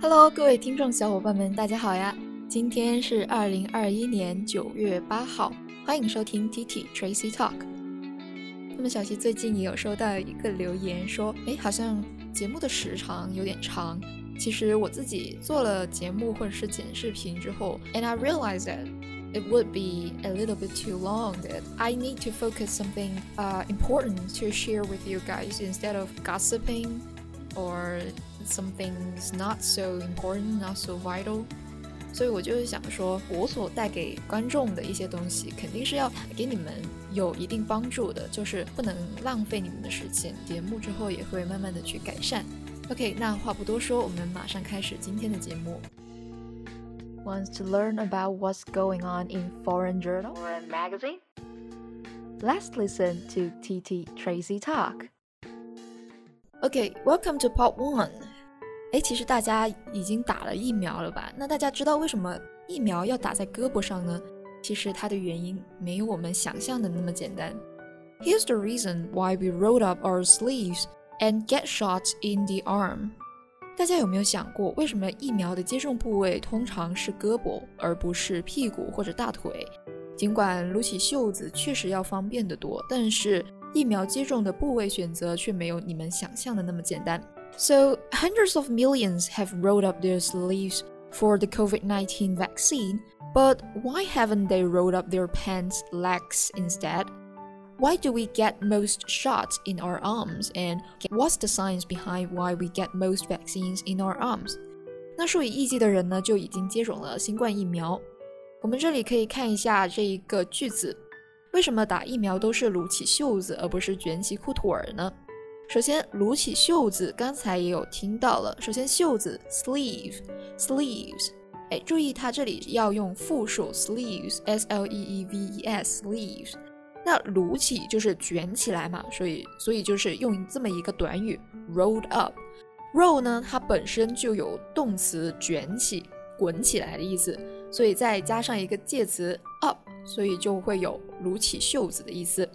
Hello，各位听众小伙伴们，大家好呀！今天是二零二一年九月八号，欢迎收听 T T Tracy Talk。那么小溪最近也有收到一个留言说，哎，好像节目的时长有点长。其实我自己做了节目或者是剪视频之后，and I realized that it would be a little bit too long. That I need to focus something uh important to share with you guys instead of gossiping or something's not so important, not so vital. 所以我就是想说，我所带给观众的一些东西，肯定是要给你们有一定帮助的，就是不能浪费你们的时间。节目之后也会慢慢的去改善。OK，那话不多说，我们马上开始今天的节目。Wants to learn about what's going on in foreign journal or a magazine? Let's listen to TT Tracy talk. OK, welcome to part one. 哎，其实大家已经打了疫苗了吧？那大家知道为什么疫苗要打在胳膊上呢？其实它的原因没有我们想象的那么简单。Here's the reason why we rolled up our sleeves and get shot in the arm。大家有没有想过，为什么疫苗的接种部位通常是胳膊，而不是屁股或者大腿？尽管撸起袖子确实要方便得多，但是疫苗接种的部位选择却没有你们想象的那么简单。So hundreds of millions have rolled up their sleeves for the COVID-19 vaccine, but why haven't they rolled up their pants legs instead? Why do we get most shots in our arms? And what's the science behind why we get most vaccines in our arms? 那数以亿计的人呢，就已经接种了新冠疫苗。我们这里可以看一下这一个句子：为什么打疫苗都是撸起袖子，而不是卷起裤腿儿呢？ 首先，撸起袖子，刚才也有听到了。首先，袖子 sleeve，sleeves，哎，注意它这里要用复数 sleeves，s l e e v e s，sleeves。那撸起就是卷起来嘛，所以所以就是用这么一个短语 rolled up。roll 呢，它本身就有动词卷起、滚起来的意思，所以再加上一个介词 up，所以就会有撸起袖子的意思。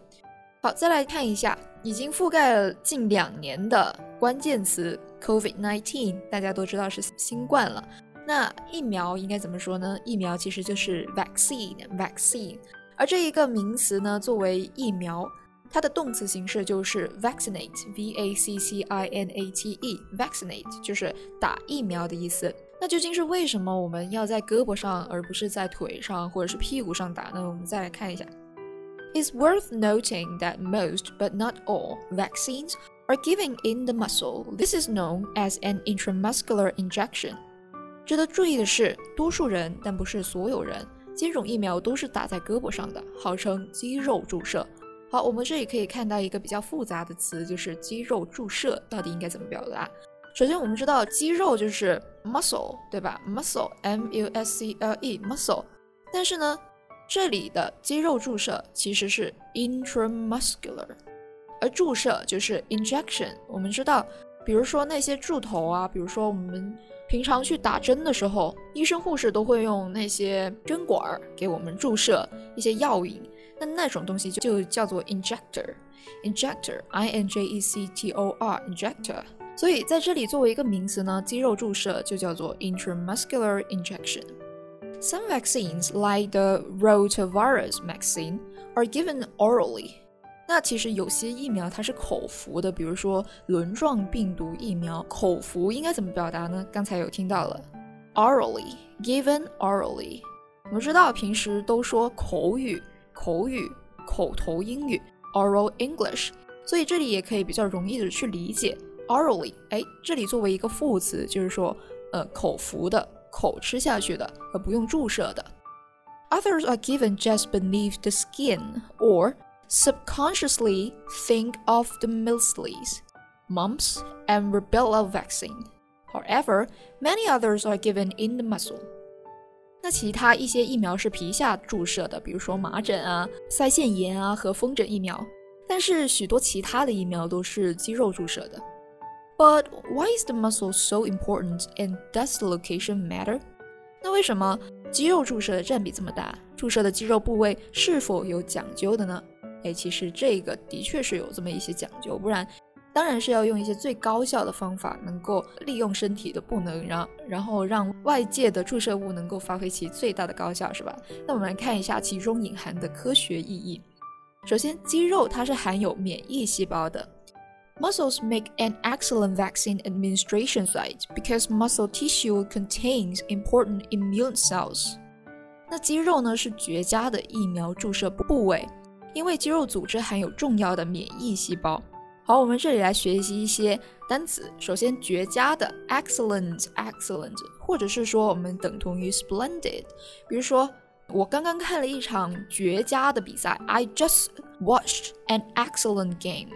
好，再来看一下已经覆盖了近两年的关键词 COVID-19，大家都知道是新冠了。那疫苗应该怎么说呢？疫苗其实就是 vaccine，vaccine。而这一个名词呢，作为疫苗，它的动词形式就是 vaccinate，v a c c i n a t e，vaccinate 就是打疫苗的意思。那究竟是为什么我们要在胳膊上，而不是在腿上或者是屁股上打呢？我们再来看一下。It's worth noting that most, but not all, vaccines are given in the muscle. This is known as an intramuscular injection. 值得注意的是，多数人，但不是所有人。接种疫苗都是打在胳膊上的，号称肌肉注射。好，我们这里可以看到一个比较复杂的词，就是肌肉注射到底应该怎么表达？首先，我们知道肌肉就是 muscle，对吧？muscle，m u s c l e，muscle。但是呢， 这里的肌肉注射其实是 intramuscular，而注射就是 injection。我们知道，比如说那些柱头啊，比如说我们。平常去打针的时候，医生护士都会用那些针管儿给我们注射一些药引，那那种东西就就叫做 injector，injector，i n j e c t o r，injector。所以在这里作为一个名词呢，肌肉注射就叫做 intramuscular injection。Some vaccines, like the rotavirus vaccine, are given orally. 那其实有些疫苗它是口服的，比如说轮状病毒疫苗，口服应该怎么表达呢？刚才有听到了，orally given orally。我们知道平时都说口语、口语、口头英语 oral English，所以这里也可以比较容易的去理解 orally。哎，这里作为一个副词，就是说呃口服的、口吃下去的，而不用注射的。Others are given just beneath the skin or subconsciously think of the measles, mumps, and rubella vaccine. However, many others are given in the muscle. 那其他一些疫苗是皮下注射的，比如说麻疹啊、腮腺炎啊和风疹疫苗。但是许多其他的疫苗都是肌肉注射的。 But why is the muscle so important and does the location matter? 那为什么肌肉注射的占比这么大？注射的肌肉部位是否有讲究的呢？哎，其实这个的确是有这么一些讲究，不然当然是要用一些最高效的方法，能够利用身体的不能，让然后让外界的注射物能够发挥其最大的高效，是吧？那我们来看一下其中隐含的科学意义。首先，肌肉它是含有免疫细胞的。Muscles make an excellent vaccine administration site because muscle tissue contains important immune cells. 那肌肉呢是绝佳的疫苗注射部位，因为肌肉组织含有重要的免疫细胞。好，我们这里来学习一些单词。首先，绝佳的 excellent，excellent，或者是说我们等同于 splendid。比如说，我刚刚看了一场绝佳的比赛，I just watched an excellent game。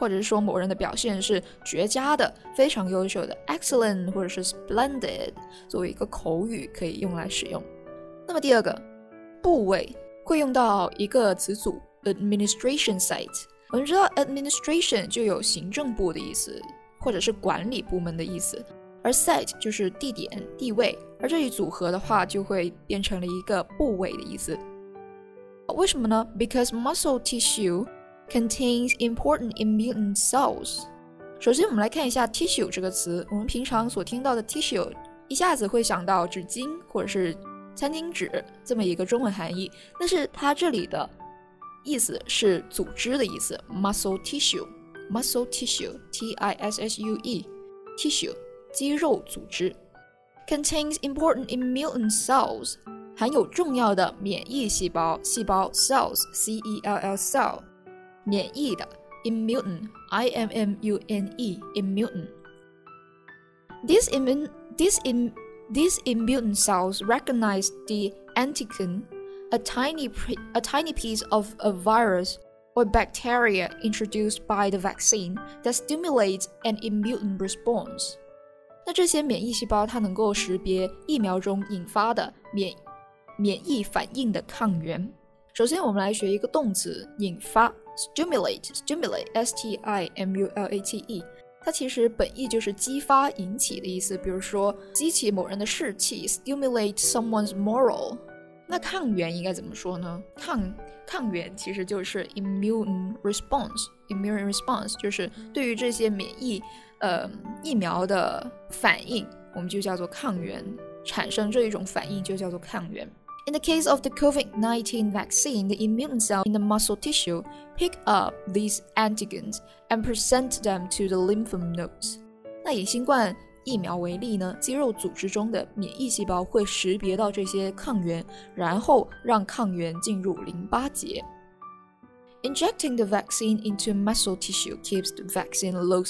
或者是说某人的表现是绝佳的、非常优秀的 excellent，或者是 splendid，作为一个口语可以用来使用。那么第二个部位会用到一个词组 administration site。我们知道 administration 就有行政部的意思，或者是管理部门的意思，而 site 就是地点、地位，而这一组合的话就会变成了一个部位的意思。为什么呢？Because muscle tissue contains important immune cells。首先，我们来看一下 tissue 这个词，我们平常所听到的 tissue 一下子会想到纸巾或者是餐巾纸这么一个中文含义，但是它这里的意思是组织的意思，muscle tissue，muscle tissue，t i s s u e，tissue，肌肉组织，contains important immune cells，含有重要的免疫细胞，细胞 cells，c e l l cell，免疫的 immune，i m m u n e，immune。These immune, these in, these immune cells recognize the antigen a tiny, a tiny piece of a virus or bacteria introduced by the vaccine that stimulates an immune response。那这些免疫细胞它能够识别疫苗中引发的免免疫反应的抗原。首先，我们来学一个动词引发 ，stimulate，stimulate，s t i m u l a t e，它其实本意就是激发、引起的意思。比如说，激起某人的士气，stimulate someone's moral。那抗原应该怎么说呢？抗抗原其实就是 immune response，immune response 就是对于这些免疫呃疫苗的反应，我们就叫做抗原，产生这一种反应就叫做抗原。In the case of the COVID-19 vaccine, the immune cell in the muscle tissue pick up these antigens and present them to the lymph nodes。那以新冠疫苗为例呢，肌肉组织中的免疫细胞会识别到这些抗原，然后让抗原进入淋巴结。Injecting the vaccine into muscle tissue keeps the vaccine lo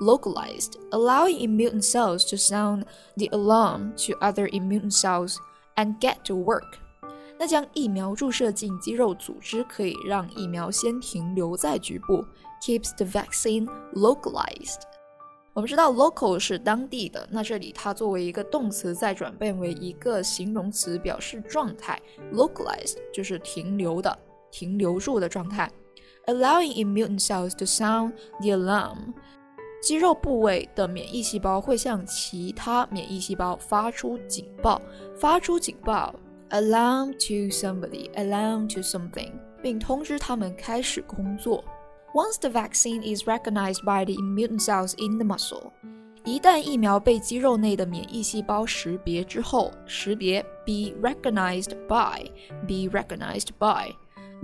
localized, allowing immune cells to sound the alarm to other immune cells and get to work. 那将疫苗注射进肌肉组织，可以让疫苗先停留在局部，keeps the vaccine localized. 我们知道 local 是当地的，那这里它作为一个动词再转变为一个形容词，表示状态，localized 就是停留的、停留住的状态。Allowing immune cells to sound the alarm，肌肉部位的免疫细胞会向其他免疫细胞发出警报，发出警报，alarm to somebody，alarm to something，并通知他们开始工作。Once the vaccine is recognized by the immune cells in the muscle，一旦疫苗被肌肉内的免疫细胞识别之后，识别 be recognized by be recognized by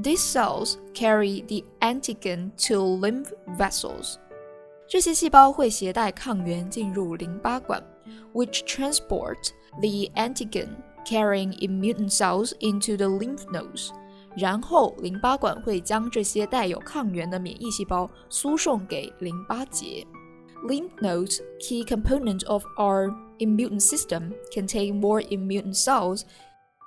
these cells carry the antigen to lymph vessels。 这些细胞会携带抗原进入淋巴管，which transport the antigen carrying immune cells into the lymph nodes。然后淋巴管会将这些带有抗原的免疫细胞输送给淋巴结。Lymph nodes, key component of our immune system, contain more immune cells.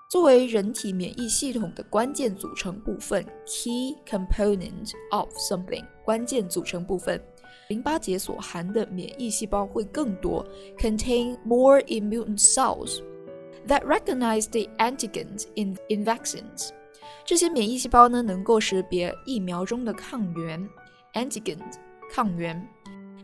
作为人体免疫系统的关键组成部分，key component of something，关键组成部分， 淋巴结所含的免疫细胞会更多，contain more immune cells that recognize the antigens in in vaccines. 这些免疫细胞呢，能够识别疫苗中的抗原 （antigen） 抗原，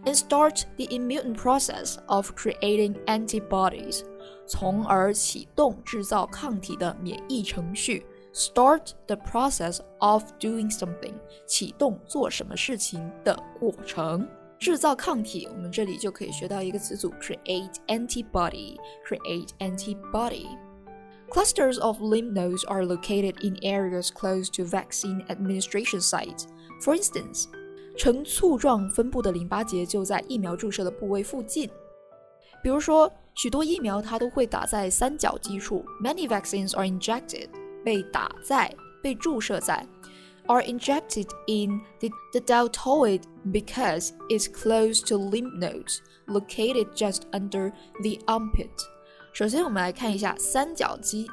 and start the immune process of creating antibodies，从而启动制造抗体的免疫程序 start the process of doing something，启动做什么事情的过程。制造抗体，我们这里就可以学到一个词组：create antibody。create antibody。Clusters of lymph nodes are located in areas close to vaccine administration sites. For instance, 呈簇状分布的淋巴结就在疫苗注射的部位附近。比如说，许多疫苗它都会打在三角肌处。Many vaccines are injected 被打在被注射在 are injected in the, the deltoid because it's close to lymph nodes located just under the armpit. 首先，我们来看一下三角肌。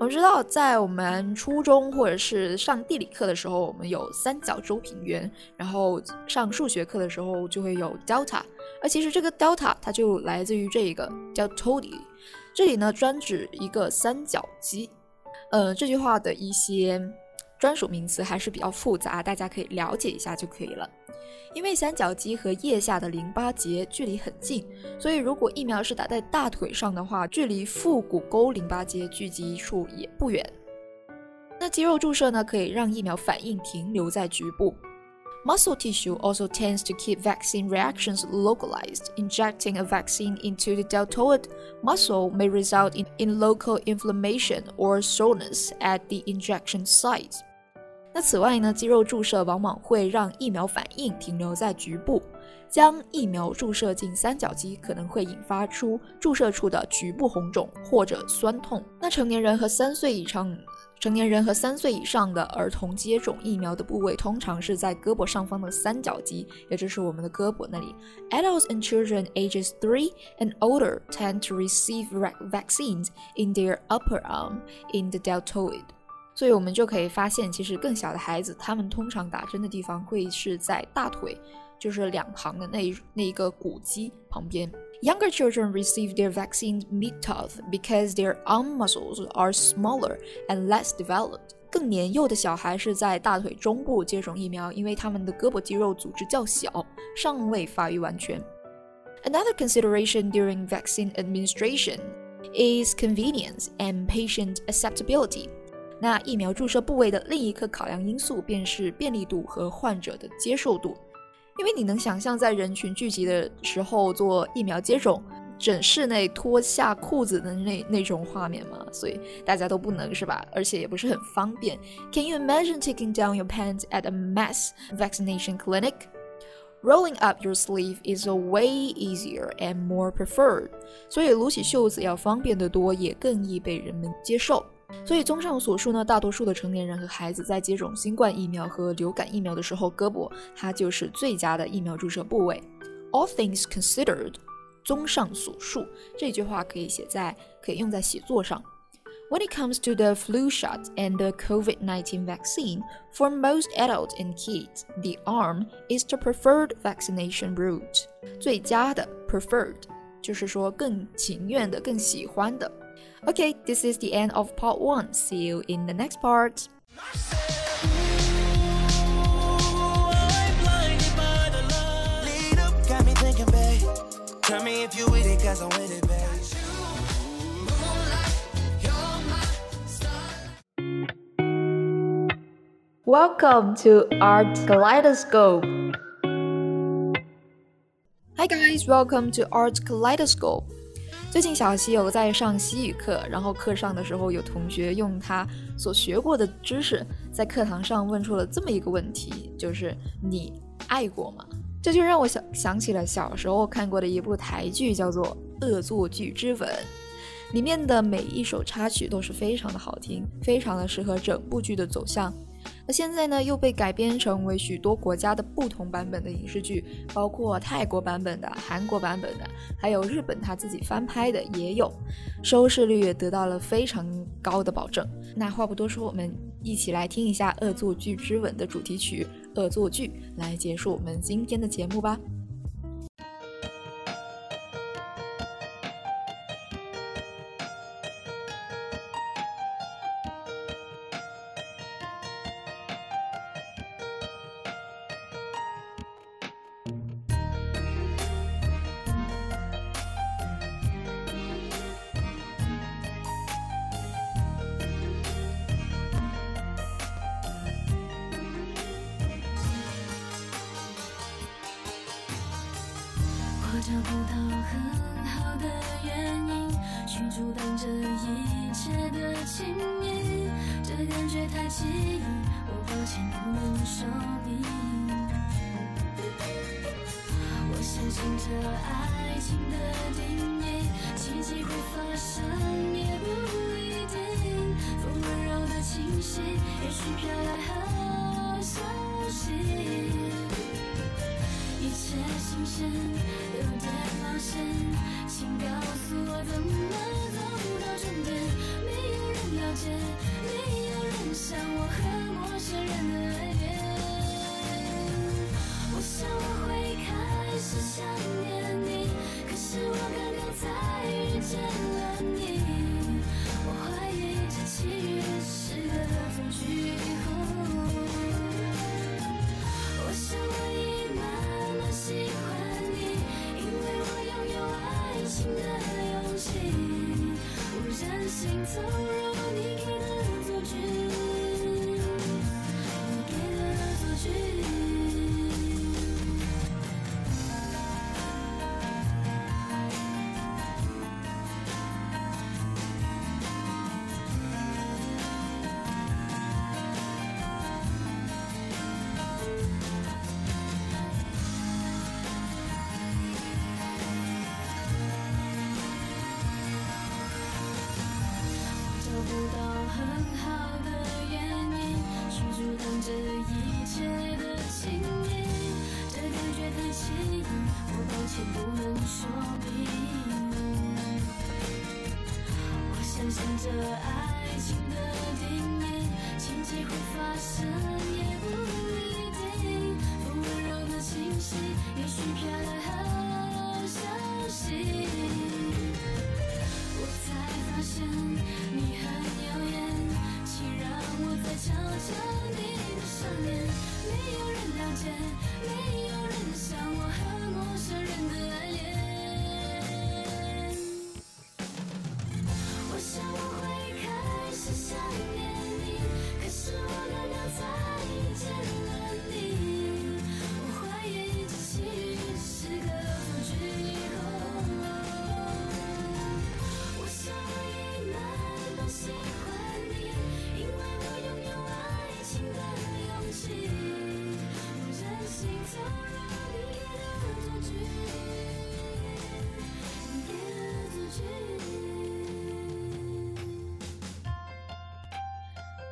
我们知道，在我们初中或者是上地理课的时候，我们有三角洲平原；然后上数学课的时候就会有 delta。而其实这个 delta 它就来自于这个叫 toid，这里呢专指一个三角肌。呃，这句话的一些专属名词还是比较复杂，大家可以了解一下就可以了。因为三角肌和腋下的淋巴结距离很近，所以如果疫苗是打在大腿上的话，距离腹股沟淋巴结聚集处也不远。那肌肉注射呢，可以让疫苗反应停留在局部。Muscle tissue also tends to keep vaccine reactions localized. Injecting a vaccine into the deltoid muscle may result in, in local inflammation or soreness at the injection site. 那此外呢，肌肉注射往往会让疫苗反应停留在局部，将疫苗注射进三角肌可能会引发出注射处的局部红肿或者酸痛。那成年人和三岁以上成年人和三岁以上的儿童接种疫苗的部位通常是在胳膊上方的三角肌，也就是我们的胳膊那里。Adults and children ages three and older tend to receive vaccines in their upper arm in the deltoid. 所以我们就可以发现，其实更小的孩子，他们通常打针的地方会是在大腿，就是两旁的那那一个骨肌旁边。Younger children receive their vaccines mid-tooth because their arm muscles are smaller and less developed。更年幼的小孩是在大腿中部接种疫苗，因为他们的胳膊肌肉组织较小，尚未发育完全。Another consideration during vaccine administration is convenience and patient acceptability. 那疫苗注射部位的另一个考量因素便是便利度和患者的接受度，因为你能想象在人群聚集的时候做疫苗接种，诊室内脱下裤子的那那种画面吗？所以大家都不能是吧？而且也不是很方便。Can you imagine taking down your pants at a mass vaccination clinic? Rolling up your sleeve is a way easier and more preferred. 所以撸起袖子要方便得多，也更易被人们接受。所以，综上所述呢，大多数的成年人和孩子在接种新冠疫苗和流感疫苗的时候，胳膊它就是最佳的疫苗注射部位。All things considered，综上所述，这句话可以写在，可以用在写作上。When it comes to the flu shot and the COVID-19 vaccine, for most adults and kids, the arm is the preferred vaccination route。最佳的 preferred 就是说更情愿的、更喜欢的。Okay, this is the end of part one. See you in the next part. Welcome to Art Kaleidoscope. Hi guys, welcome to Art Kaleidoscope. 最近小西有在上西语课，然后课上的时候有同学用他所学过的知识，在课堂上问出了这么一个问题，就是你爱过吗？这就让我想想起了小时候看过的一部台剧，叫做《恶作剧之吻》，里面的每一首插曲都是非常的好听，非常的适合整部剧的走向。那现在呢，又被改编成为许多国家的不同版本的影视剧，包括泰国版本的、韩国版本的，还有日本他自己翻拍的也有，收视率也得到了非常高的保证。那话不多说，我们一起来听一下《恶作剧之吻》的主题曲《恶作剧》，来结束我们今天的节目吧。找不到很好的原因去阻挡这一切的亲密，这感觉太奇异，我抱歉不能说明。我相信这爱情的定义，奇迹会发生也不一定，风温柔的气息，也许飘来人不到很好的原因去阻挡这一切的亲密，这感觉太奇异，我抱歉不能说明。我相信这爱情的定义，奇迹会发生也不一定，风温柔的气息，也许飘来好消息。我才发现耀眼，请让我再瞧瞧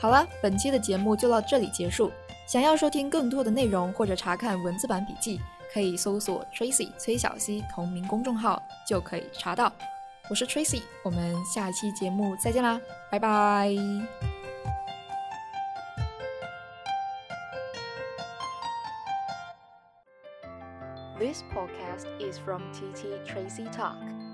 好了，本期的节目就到这里结束。想要收听更多的内容或者查看文字版笔记，可以搜索 Tracy 崔小溪同名公众号就可以查到。我是 Tracy，我们下期节目再见啦，拜拜。This podcast is from TT Tracy Talk.